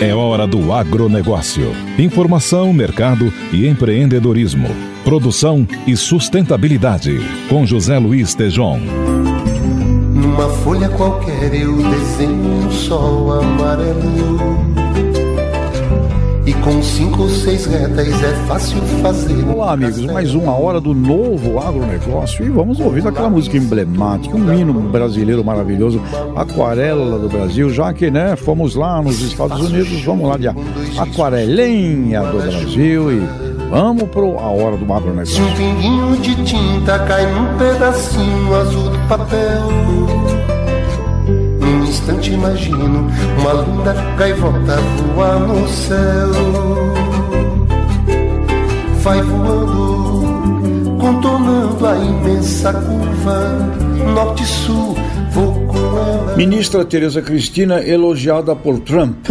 É hora do agronegócio. Informação, mercado e empreendedorismo. Produção e sustentabilidade. Com José Luiz Tejon. Numa folha qualquer eu desenho um sol amarelo. E com cinco ou seis retas é fácil fazer. Olá, amigos. Mais uma hora do novo agronegócio. E vamos ouvir aquela música emblemática, um hino brasileiro maravilhoso, Aquarela do Brasil. Já que, né, fomos lá nos Estados Unidos, vamos lá de Aquarelinha do Brasil e vamos pro A Hora do Agronegócio. Um pinguinho de tinta cai num pedacinho azul do papel. Instante imagino uma linda gaivota voar no céu. Vai voando, contornando a imensa curva, norte-sul, vou com ela. Ministra Tereza Cristina elogiada por Trump.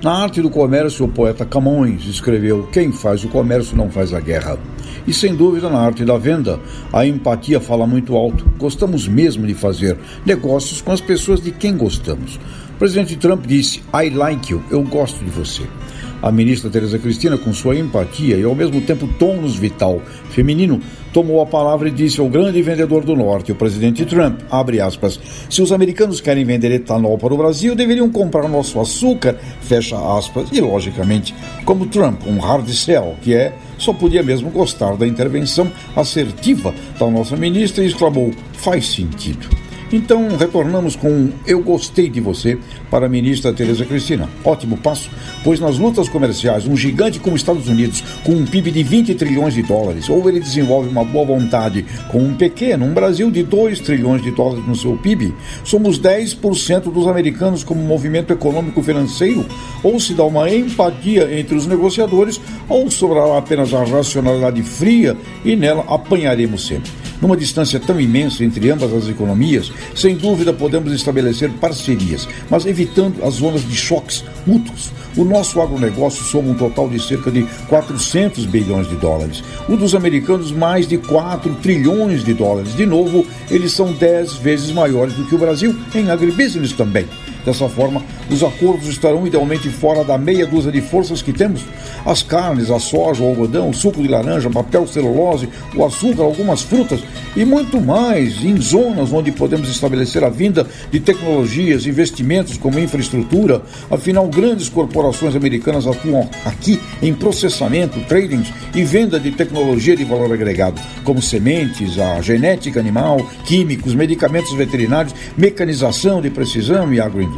Na arte do comércio, o poeta Camões escreveu: Quem faz o comércio não faz a guerra. E sem dúvida, na arte da venda, a empatia fala muito alto. Gostamos mesmo de fazer negócios com as pessoas de quem gostamos. O presidente Trump disse: I like you, eu gosto de você. A ministra Tereza Cristina, com sua empatia e ao mesmo tempo tônus vital feminino, tomou a palavra e disse ao grande vendedor do norte, o presidente Trump, abre aspas, se os americanos querem vender etanol para o Brasil, deveriam comprar nosso açúcar, fecha aspas, e logicamente, como Trump, um hard sell, que é, só podia mesmo gostar da intervenção assertiva da nossa ministra e exclamou, faz sentido. Então, retornamos com Eu Gostei de Você para a ministra Tereza Cristina. Ótimo passo, pois nas lutas comerciais, um gigante como os Estados Unidos, com um PIB de 20 trilhões de dólares, ou ele desenvolve uma boa vontade com um pequeno, um Brasil de 2 trilhões de dólares no seu PIB, somos 10% dos americanos como movimento econômico financeiro, ou se dá uma empatia entre os negociadores, ou sobrará apenas a racionalidade fria e nela apanharemos sempre. Numa distância tão imensa entre ambas as economias, sem dúvida podemos estabelecer parcerias, mas evitando as zonas de choques mútuos. O nosso agronegócio soma um total de cerca de 400 bilhões de dólares. O dos americanos, mais de 4 trilhões de dólares. De novo, eles são 10 vezes maiores do que o Brasil em agribusiness também. Dessa forma, os acordos estarão idealmente fora da meia dúzia de forças que temos. As carnes, a soja, o algodão, o suco de laranja, papel, celulose, o açúcar, algumas frutas e muito mais em zonas onde podemos estabelecer a vinda de tecnologias, investimentos como infraestrutura. Afinal, grandes corporações americanas atuam aqui em processamento, trading e venda de tecnologia de valor agregado, como sementes, a genética animal, químicos, medicamentos veterinários, mecanização de precisão e agroindústria.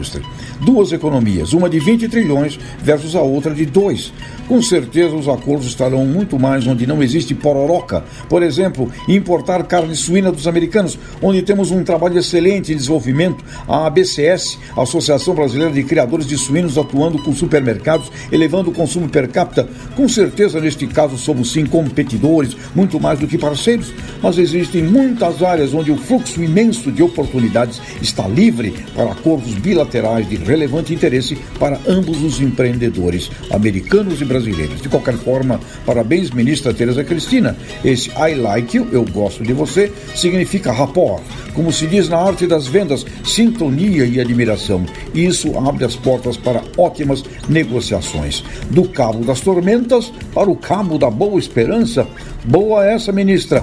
Duas economias, uma de 20 trilhões versus a outra de 2. Com certeza os acordos estarão muito mais onde não existe pororoca. Por exemplo, importar carne suína dos americanos, onde temos um trabalho excelente em desenvolvimento, a ABCS, Associação Brasileira de Criadores de Suínos, atuando com supermercados, elevando o consumo per capita. Com certeza, neste caso, somos sim competidores, muito mais do que parceiros, mas existem muitas áreas onde o fluxo imenso de oportunidades está livre para acordos bilaterais de relevante interesse para ambos os empreendedores, americanos e brasileiros. De qualquer forma, parabéns, ministra Tereza Cristina. Esse I like you, eu gosto de você, significa rapport. Como se diz na arte das vendas, sintonia e admiração. Isso abre as portas para ótimas negociações. Do cabo das tormentas para o cabo da boa esperança. Boa essa, ministra.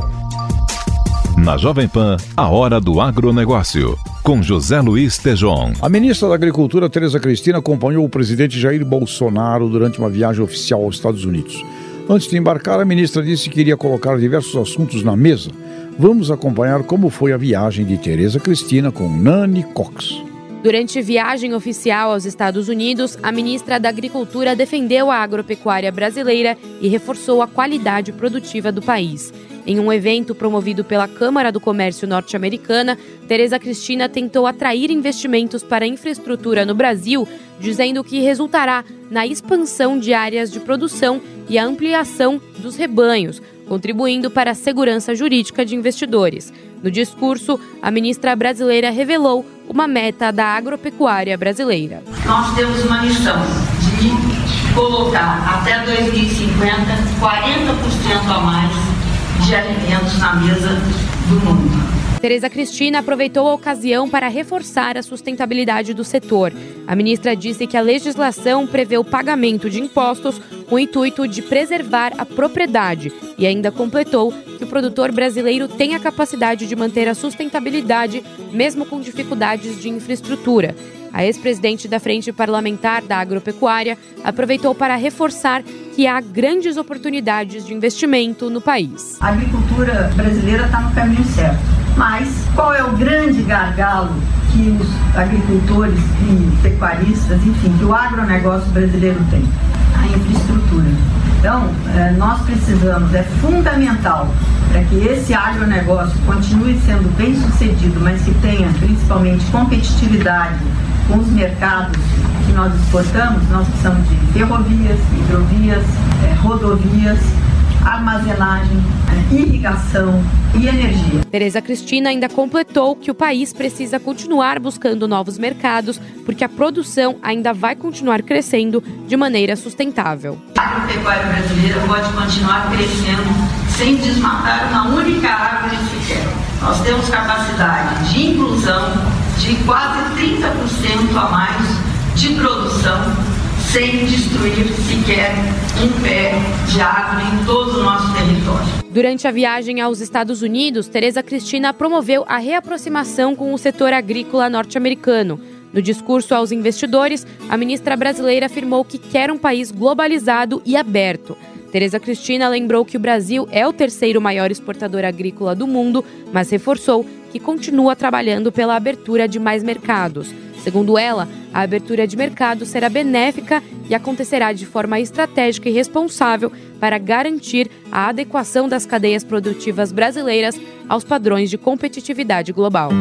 Na Jovem Pan, a hora do agronegócio. Com José Luiz Tejon. A ministra da Agricultura, Tereza Cristina, acompanhou o presidente Jair Bolsonaro durante uma viagem oficial aos Estados Unidos. Antes de embarcar, a ministra disse que iria colocar diversos assuntos na mesa. Vamos acompanhar como foi a viagem de Tereza Cristina com Nani Cox. Durante viagem oficial aos Estados Unidos, a ministra da Agricultura defendeu a agropecuária brasileira e reforçou a qualidade produtiva do país. Em um evento promovido pela Câmara do Comércio norte-americana, Tereza Cristina tentou atrair investimentos para infraestrutura no Brasil, dizendo que resultará na expansão de áreas de produção e a ampliação dos rebanhos, contribuindo para a segurança jurídica de investidores. No discurso, a ministra brasileira revelou uma meta da agropecuária brasileira. Nós temos uma missão de colocar até 2050 40% a mais de alimentos na mesa do mundo. Tereza Cristina aproveitou a ocasião para reforçar a sustentabilidade do setor. A ministra disse que a legislação prevê o pagamento de impostos com o intuito de preservar a propriedade e ainda completou que o produtor brasileiro tem a capacidade de manter a sustentabilidade mesmo com dificuldades de infraestrutura. A ex-presidente da Frente Parlamentar da Agropecuária aproveitou para reforçar que há grandes oportunidades de investimento no país. A agricultura brasileira está no caminho certo. Mas qual é o grande gargalo que os agricultores e pecuaristas, enfim, que o agronegócio brasileiro tem? A infraestrutura. Então, é, nós precisamos, é fundamental para que esse agronegócio continue sendo bem sucedido, mas que tenha principalmente competitividade com os mercados nós exportamos, nós precisamos de ferrovias, hidrovias, eh, rodovias, armazenagem, eh, irrigação e energia. Tereza Cristina ainda completou que o país precisa continuar buscando novos mercados, porque a produção ainda vai continuar crescendo de maneira sustentável. A agropecuária brasileira pode continuar crescendo sem desmatar uma única árvore sequer. Nós temos capacidade de inclusão de quase 30% a mais de produção sem destruir sequer um pé de árvore em todo o nosso território. Durante a viagem aos Estados Unidos, Tereza Cristina promoveu a reaproximação com o setor agrícola norte-americano. No discurso aos investidores, a ministra brasileira afirmou que quer um país globalizado e aberto. Tereza Cristina lembrou que o Brasil é o terceiro maior exportador agrícola do mundo, mas reforçou que continua trabalhando pela abertura de mais mercados. Segundo ela, a abertura de mercado será benéfica e acontecerá de forma estratégica e responsável para garantir a adequação das cadeias produtivas brasileiras aos padrões de competitividade global.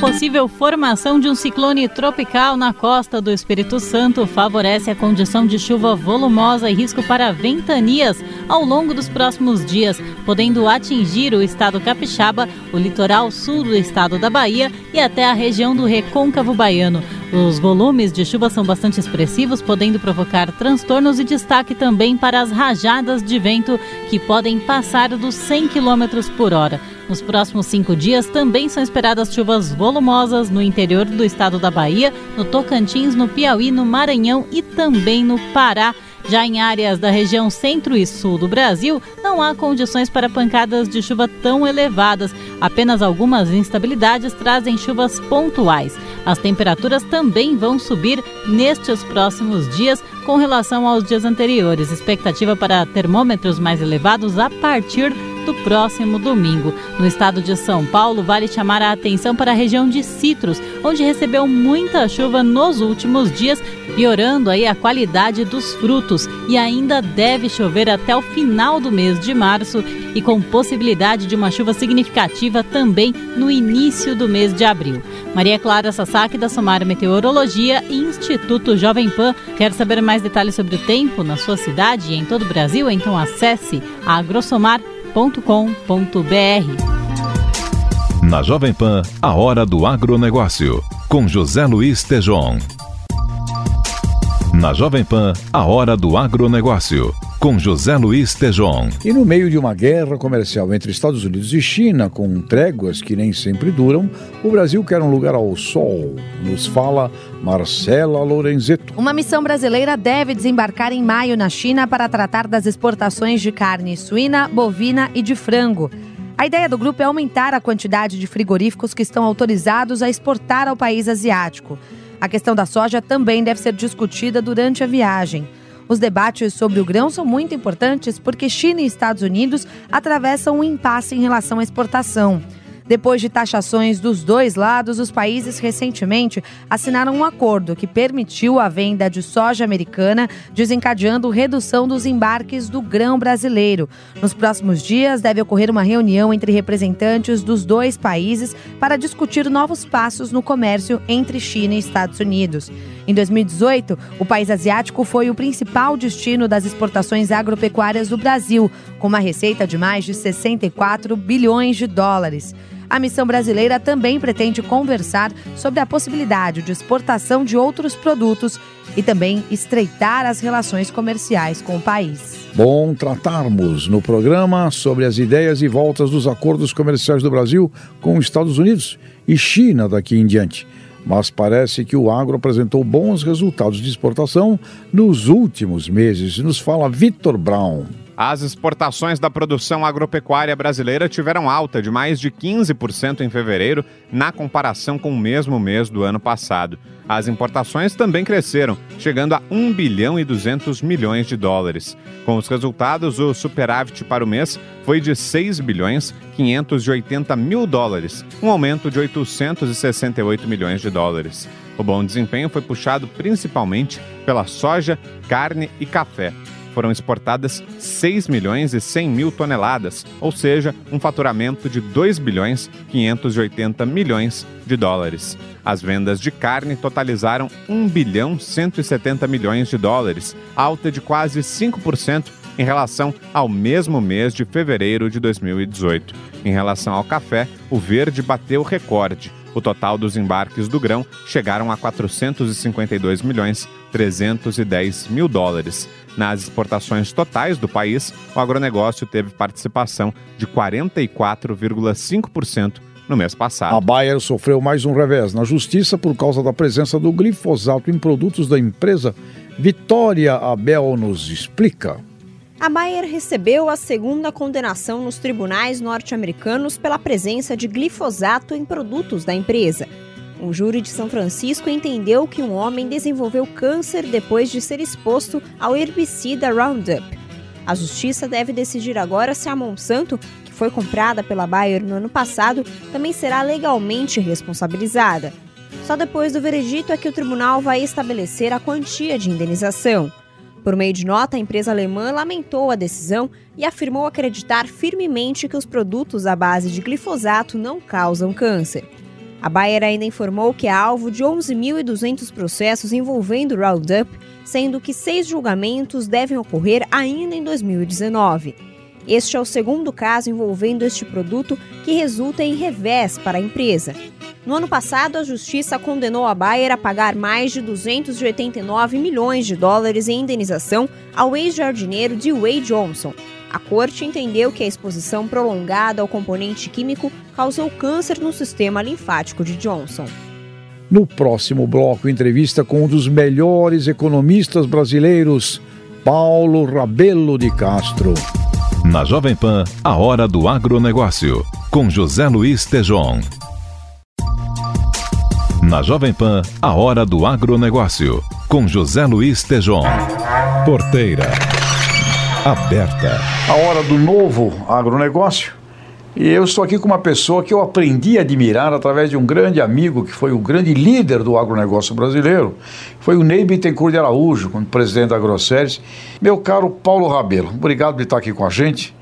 Possível formação de um ciclone tropical na costa do Espírito Santo favorece a condição de chuva volumosa e risco para ventanias ao longo dos próximos dias, podendo atingir o estado capixaba, o litoral sul do estado da Bahia e até a região do Recôncavo Baiano. Os volumes de chuva são bastante expressivos, podendo provocar transtornos e destaque também para as rajadas de vento que podem passar dos 100 km por hora. Nos próximos cinco dias também são esperadas chuvas volumosas no interior do estado da Bahia, no Tocantins, no Piauí, no Maranhão e também no Pará. Já em áreas da região centro e sul do Brasil, não há condições para pancadas de chuva tão elevadas. Apenas algumas instabilidades trazem chuvas pontuais. As temperaturas também vão subir nestes próximos dias com relação aos dias anteriores. Expectativa para termômetros mais elevados a partir do próximo domingo. No estado de São Paulo, vale chamar a atenção para a região de Citros, onde recebeu muita chuva nos últimos dias, piorando aí a qualidade dos frutos e ainda deve chover até o final do mês de março e com possibilidade de uma chuva significativa também no início do mês de abril. Maria Clara Sasaki da Somar Meteorologia e Instituto Jovem Pan. Quer saber mais detalhes sobre o tempo na sua cidade e em todo o Brasil? Então acesse agrosomar.com na Jovem Pan, a hora do agronegócio, com José Luiz Tejon. Na Jovem Pan, a hora do agronegócio, com José Luiz Tejon. E no meio de uma guerra comercial entre Estados Unidos e China, com tréguas que nem sempre duram, o Brasil quer um lugar ao sol, nos fala Marcela Lorenzeto. Uma missão brasileira deve desembarcar em maio na China para tratar das exportações de carne suína, bovina e de frango. A ideia do grupo é aumentar a quantidade de frigoríficos que estão autorizados a exportar ao país asiático. A questão da soja também deve ser discutida durante a viagem. Os debates sobre o grão são muito importantes porque China e Estados Unidos atravessam um impasse em relação à exportação. Depois de taxações dos dois lados, os países recentemente assinaram um acordo que permitiu a venda de soja americana, desencadeando redução dos embarques do grão brasileiro. Nos próximos dias, deve ocorrer uma reunião entre representantes dos dois países para discutir novos passos no comércio entre China e Estados Unidos. Em 2018, o país asiático foi o principal destino das exportações agropecuárias do Brasil, com uma receita de mais de 64 bilhões de dólares. A missão brasileira também pretende conversar sobre a possibilidade de exportação de outros produtos e também estreitar as relações comerciais com o país. Bom tratarmos no programa sobre as ideias e voltas dos acordos comerciais do Brasil com os Estados Unidos e China daqui em diante. Mas parece que o agro apresentou bons resultados de exportação nos últimos meses, nos fala Vitor Brown. As exportações da produção agropecuária brasileira tiveram alta de mais de 15% em fevereiro, na comparação com o mesmo mês do ano passado. As importações também cresceram, chegando a 1 bilhão e 200 milhões de dólares. Com os resultados, o superávit para o mês foi de 6 bilhões 580 mil dólares, um aumento de 868 milhões de dólares. O bom desempenho foi puxado principalmente pela soja, carne e café foram exportadas 6 milhões e 100 mil toneladas, ou seja, um faturamento de 2 bilhões 580 milhões de dólares. As vendas de carne totalizaram 1 bilhão 170 milhões de dólares, alta de quase 5% em relação ao mesmo mês de fevereiro de 2018. Em relação ao café, o verde bateu recorde. O total dos embarques do grão chegaram a 452 milhões 310 mil dólares. Nas exportações totais do país, o agronegócio teve participação de 44,5% no mês passado. A Bayer sofreu mais um revés na justiça por causa da presença do glifosato em produtos da empresa. Vitória Abel nos explica. A Bayer recebeu a segunda condenação nos tribunais norte-americanos pela presença de glifosato em produtos da empresa. Um júri de São Francisco entendeu que um homem desenvolveu câncer depois de ser exposto ao herbicida Roundup. A justiça deve decidir agora se a Monsanto, que foi comprada pela Bayer no ano passado, também será legalmente responsabilizada. Só depois do veredito é que o tribunal vai estabelecer a quantia de indenização. Por meio de nota, a empresa alemã lamentou a decisão e afirmou acreditar firmemente que os produtos à base de glifosato não causam câncer. A Bayer ainda informou que é alvo de 11.200 processos envolvendo Roundup, sendo que seis julgamentos devem ocorrer ainda em 2019. Este é o segundo caso envolvendo este produto que resulta em revés para a empresa. No ano passado, a justiça condenou a Bayer a pagar mais de 289 milhões de dólares em indenização ao ex-jardineiro de Johnson, a corte entendeu que a exposição prolongada ao componente químico causou câncer no sistema linfático de Johnson. No próximo bloco, entrevista com um dos melhores economistas brasileiros, Paulo Rabelo de Castro. Na Jovem Pan, a hora do agronegócio, com José Luiz Tejon. Na Jovem Pan, a hora do agronegócio, com José Luiz Tejon. Porteira aberta. A hora do novo agronegócio. E eu estou aqui com uma pessoa que eu aprendi a admirar através de um grande amigo, que foi o grande líder do agronegócio brasileiro, foi o Ney Bittencourt de Araújo, como presidente da Grosseries. Meu caro Paulo Rabelo, obrigado por estar aqui com a gente.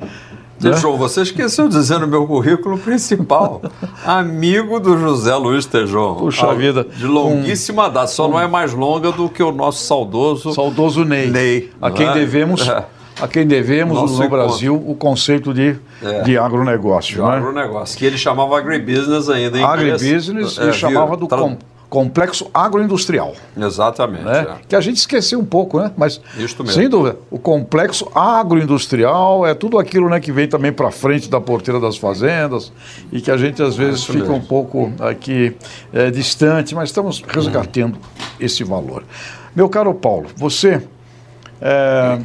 Deixou, né? você esqueceu de dizer no meu currículo principal. amigo do José Luiz Tejon. Puxa vida. De longuíssima um, data, só um, não é mais longa do que o nosso saudoso. Saudoso Ney. Ney. A quem é? devemos. É a quem devemos Nosso no Brasil o conceito de, é. de agronegócio. De né? agronegócio, que ele chamava agribusiness ainda em Agribusiness é, e chamava do com, complexo agroindustrial. Exatamente. Né? É. Que a gente esqueceu um pouco, né? Mas, sem dúvida, o complexo agroindustrial é tudo aquilo né, que vem também para frente da porteira das fazendas e que a gente às vezes fica mesmo. um pouco aqui é, distante, mas estamos resgatando hum. esse valor. Meu caro Paulo, você... É,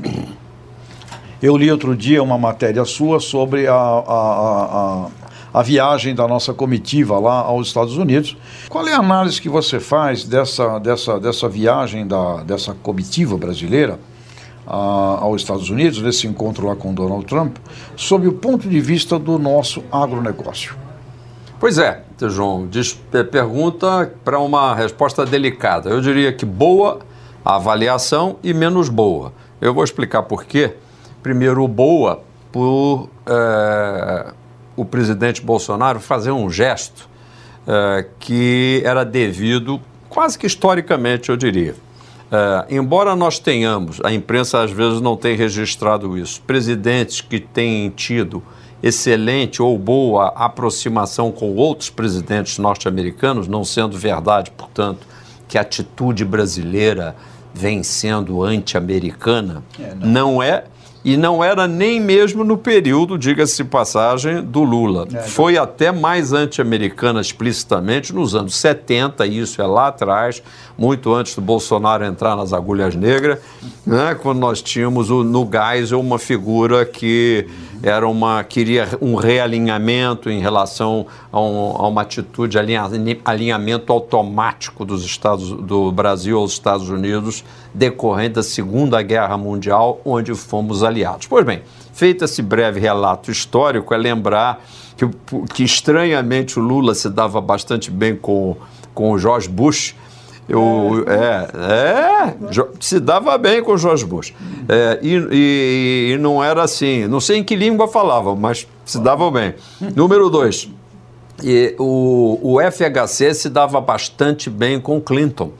eu li outro dia uma matéria sua sobre a, a, a, a, viagem da nossa comitiva lá aos Estados Unidos. Qual é a análise que você faz dessa, dessa, dessa viagem da, dessa comitiva brasileira aos Estados Unidos, nesse encontro lá com Donald Trump, sob o ponto de vista do nosso agronegócio. Pois é, João, diz, pergunta para uma resposta delicada. Eu diria que boa avaliação e menos boa. Eu vou explicar por quê. Primeiro, boa, por é, o presidente Bolsonaro fazer um gesto é, que era devido, quase que historicamente, eu diria. É, embora nós tenhamos, a imprensa às vezes não tem registrado isso, presidentes que têm tido excelente ou boa aproximação com outros presidentes norte-americanos, não sendo verdade, portanto, que a atitude brasileira vem sendo anti-americana, é, não. não é e não era nem mesmo no período, diga-se passagem, do Lula. É, Foi até mais anti-americana explicitamente nos anos 70, e isso é lá atrás, muito antes do Bolsonaro entrar nas agulhas negras, né, quando nós tínhamos o, no Geisel uma figura que era uma queria um realinhamento em relação a, um, a uma atitude de alinha, alinhamento automático dos Estados do Brasil aos Estados Unidos decorrente da Segunda Guerra Mundial, onde fomos aliados. Pois bem, feito esse breve relato histórico, é lembrar que, que estranhamente o Lula se dava bastante bem com, com o George Bush eu, é, é, se dava bem com o George Bush. É, e, e, e, não era assim, não sei em que língua falava, mas se dava bem. Número dois, e o, o FHC se dava bastante bem com Clinton.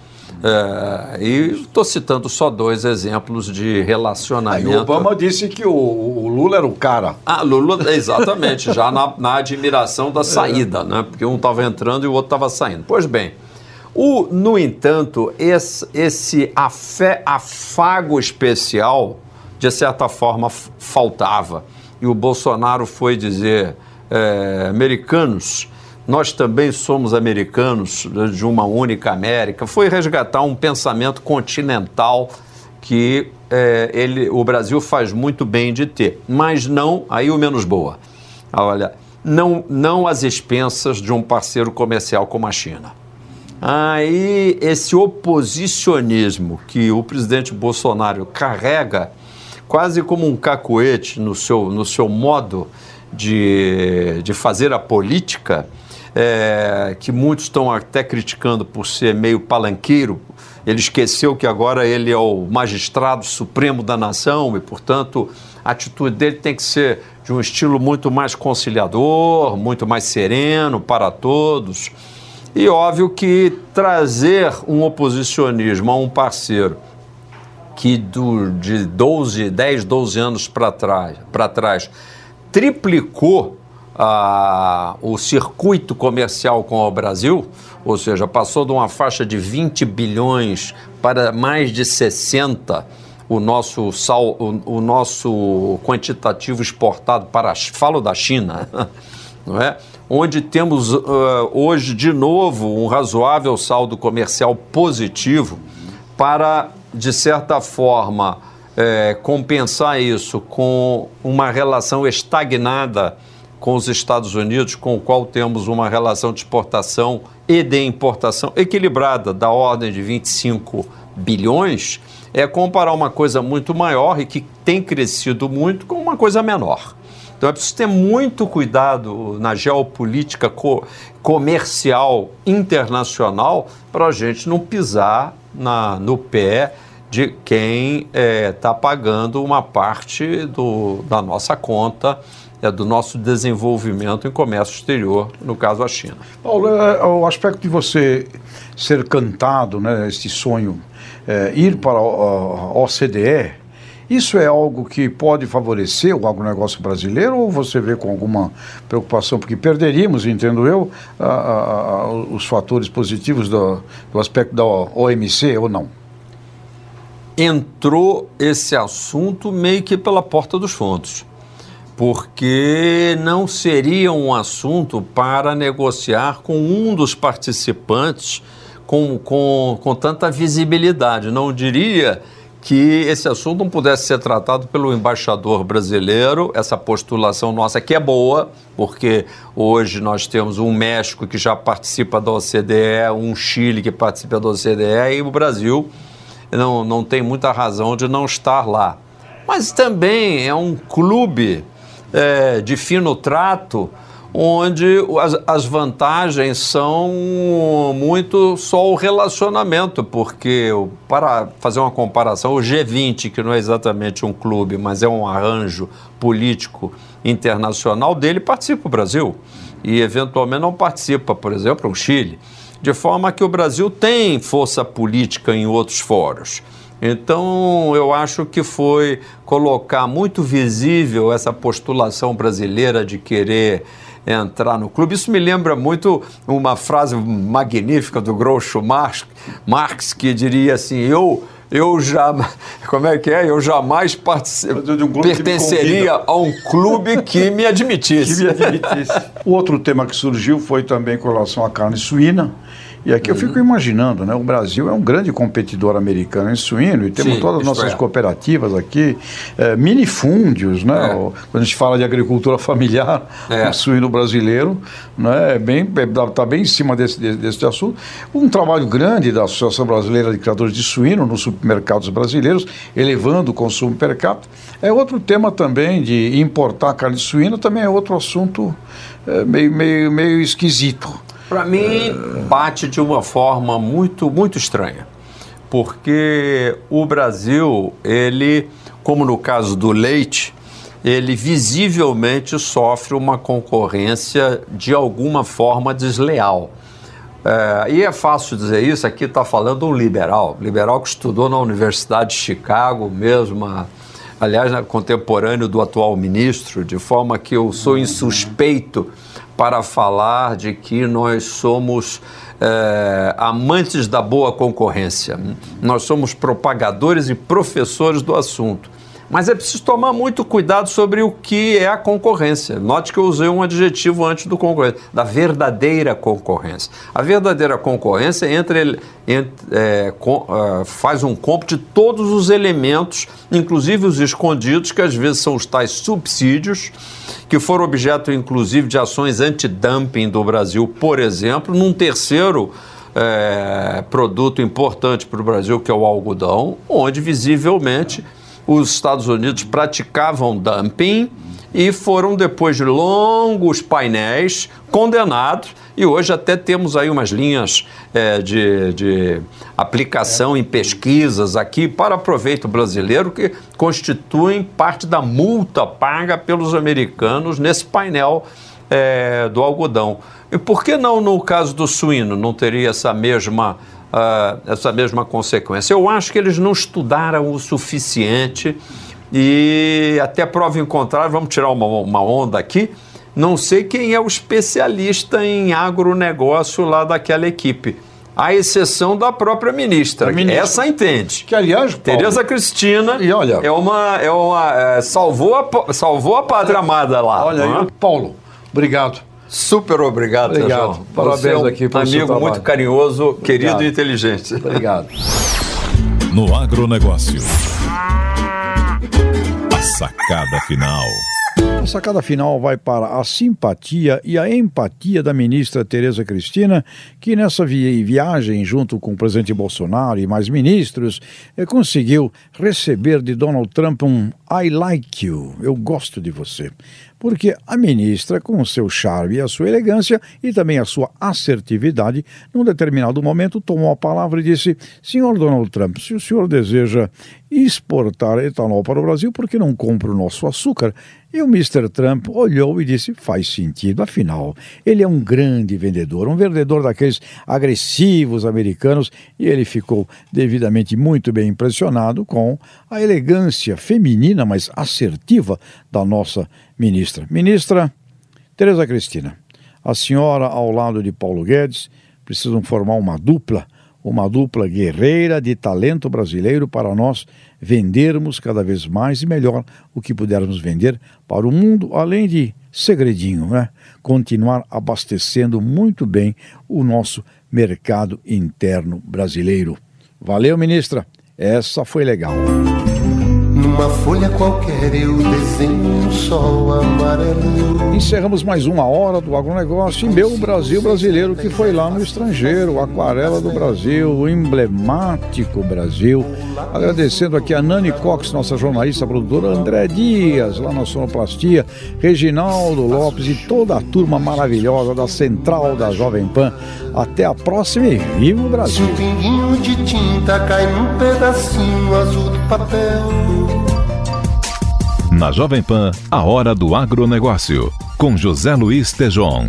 É, e estou citando só dois exemplos de relacionamento. Aí o Obama disse que o, o, Lula era o cara. Ah, Lula, exatamente, já na, na admiração da saída, né? Porque um estava entrando e o outro estava saindo. Pois bem, o, no entanto, esse, esse afé, afago especial, de certa forma, faltava. E o Bolsonaro foi dizer: é, americanos, nós também somos americanos de uma única América. Foi resgatar um pensamento continental que é, ele, o Brasil faz muito bem de ter, mas não, aí o menos boa. Olha, não, não às expensas de um parceiro comercial como a China. Aí, esse oposicionismo que o presidente Bolsonaro carrega, quase como um cacoete no seu, no seu modo de, de fazer a política, é, que muitos estão até criticando por ser meio palanqueiro. Ele esqueceu que agora ele é o magistrado supremo da nação e, portanto, a atitude dele tem que ser de um estilo muito mais conciliador, muito mais sereno para todos. E óbvio que trazer um oposicionismo a um parceiro que do, de 12, 10, 12 anos para trás, trás triplicou ah, o circuito comercial com o Brasil, ou seja, passou de uma faixa de 20 bilhões para mais de 60 o nosso, sal, o, o nosso quantitativo exportado para, falo da China, não é? onde temos uh, hoje de novo um razoável saldo comercial positivo para, de certa forma, é, compensar isso com uma relação estagnada com os Estados Unidos, com o qual temos uma relação de exportação e de importação equilibrada, da ordem de 25 bilhões, é comparar uma coisa muito maior e que tem crescido muito com uma coisa menor. Então é preciso ter muito cuidado na geopolítica co comercial internacional para a gente não pisar na, no pé de quem está é, tá pagando uma parte do, da nossa conta, é, do nosso desenvolvimento em comércio exterior, no caso a China. Paulo, é, o aspecto de você ser cantado, né, este sonho, é, ir para a OCDE, isso é algo que pode favorecer o agronegócio brasileiro ou você vê com alguma preocupação? Porque perderíamos, entendo eu, a, a, a, os fatores positivos do, do aspecto da OMC ou não? Entrou esse assunto meio que pela porta dos fundos porque não seria um assunto para negociar com um dos participantes com, com, com tanta visibilidade. Não diria que esse assunto não pudesse ser tratado pelo embaixador brasileiro, essa postulação nossa que é boa, porque hoje nós temos um México que já participa da OCDE, um Chile que participa da OCDE e o Brasil não, não tem muita razão de não estar lá. Mas também é um clube é, de fino trato, onde as, as, vantagens são muito só o relacionamento, porque para fazer uma comparação, o G20, que não é exatamente um clube, mas é um arranjo político internacional dele, participa o Brasil e eventualmente não participa, por exemplo, o Chile, de forma que o Brasil tem força política em outros fóruns. Então, eu acho que foi colocar muito visível essa postulação brasileira de querer entrar no clube. Isso me lembra muito uma frase magnífica do Groucho Marx, Marx que diria assim: eu eu já como é que é? Eu jamais um pertenceria a um clube que me admitisse. que me admitisse. o outro tema que surgiu foi também com relação à carne suína. E aqui uhum. eu fico uhum. imaginando, né? O Brasil é um grande competidor americano em suíno e temos Sim, todas as nossas é. cooperativas aqui, é, minifúndios, né? É. Quando a gente fala de agricultura familiar, é. o suíno brasileiro, né? É bem, está é, bem em cima desse, desse, assunto. Um trabalho grande da Associação Brasileira de Criadores de Suíno nos supermercados brasileiros, elevando o consumo per capita. É outro tema também de importar carne de suína, também é outro assunto meio, meio, meio esquisito. Para mim, bate de uma forma muito, muito estranha. Porque o Brasil, ele, como no caso do leite, ele visivelmente sofre uma concorrência de alguma forma desleal. É, e é fácil dizer isso, aqui está falando um liberal, liberal que estudou na Universidade de Chicago, mesmo, aliás, contemporâneo do atual ministro, de forma que eu sou insuspeito para falar de que nós somos é, amantes da boa concorrência. Nós somos propagadores e professores do assunto. Mas é preciso tomar muito cuidado sobre o que é a concorrência. Note que eu usei um adjetivo antes do concorrência, da verdadeira concorrência. A verdadeira concorrência entre, entre é, com, uh, faz um cômputo de todos os elementos, inclusive os escondidos, que às vezes são os tais subsídios, que foram objeto inclusive de ações anti-dumping do Brasil, por exemplo, num terceiro é, produto importante para o Brasil, que é o algodão, onde visivelmente os Estados Unidos praticavam dumping e foram, depois de longos painéis, condenados. E hoje até temos aí umas linhas é, de, de aplicação em pesquisas aqui para proveito brasileiro que constituem parte da multa paga pelos americanos nesse painel é, do algodão. E por que não no caso do suíno não teria essa mesma uh, essa mesma consequência. Eu acho que eles não estudaram o suficiente e até prova em contrário, vamos tirar uma, uma onda aqui, não sei quem é o especialista em agronegócio lá daquela equipe. À exceção da própria ministra. ministra. Essa entende. Que, aliás, Paulo, Tereza Cristina e olha, é uma. É uma é, salvou, a, salvou a pátria amada lá. Olha aí, é? Paulo, obrigado. Super obrigado, obrigado. João. Parabéns Você é um aqui amigo muito carinhoso, querido obrigado. e inteligente. Obrigado. No agronegócio. A sacada final. A sacada final vai para a simpatia e a empatia da ministra Tereza Cristina, que nessa vi viagem, junto com o presidente Bolsonaro e mais ministros, eh, conseguiu receber de Donald Trump um I like you, eu gosto de você porque a ministra, com o seu charme e a sua elegância e também a sua assertividade, num determinado momento tomou a palavra e disse: Senhor Donald Trump, se o senhor deseja exportar etanol para o Brasil, por que não compra o nosso açúcar? E o Mr. Trump olhou e disse: faz sentido, afinal, ele é um grande vendedor, um vendedor daqueles agressivos americanos, e ele ficou devidamente muito bem impressionado com a elegância feminina, mas assertiva da nossa ministra. Ministra Tereza Cristina, a senhora ao lado de Paulo Guedes precisam formar uma dupla, uma dupla guerreira de talento brasileiro para nós vendermos cada vez mais e melhor o que pudermos vender para o mundo, além de segredinho, né? Continuar abastecendo muito bem o nosso mercado interno brasileiro. Valeu, ministra. Essa foi legal. Numa folha qualquer eu desenho um sol amarelo. Encerramos mais uma hora do agronegócio e meu Brasil brasileiro que foi lá no estrangeiro, Aquarela do Brasil, o emblemático Brasil. Agradecendo aqui a Nani Cox, nossa jornalista produtora, André Dias, lá na Sonoplastia, Reginaldo Lopes e toda a turma maravilhosa da Central da Jovem Pan. Até a próxima e viva o Brasil! Um pinguinho de tinta cai num pedacinho azul do papel. Na Jovem Pan, a hora do agronegócio, com José Luiz Tejon.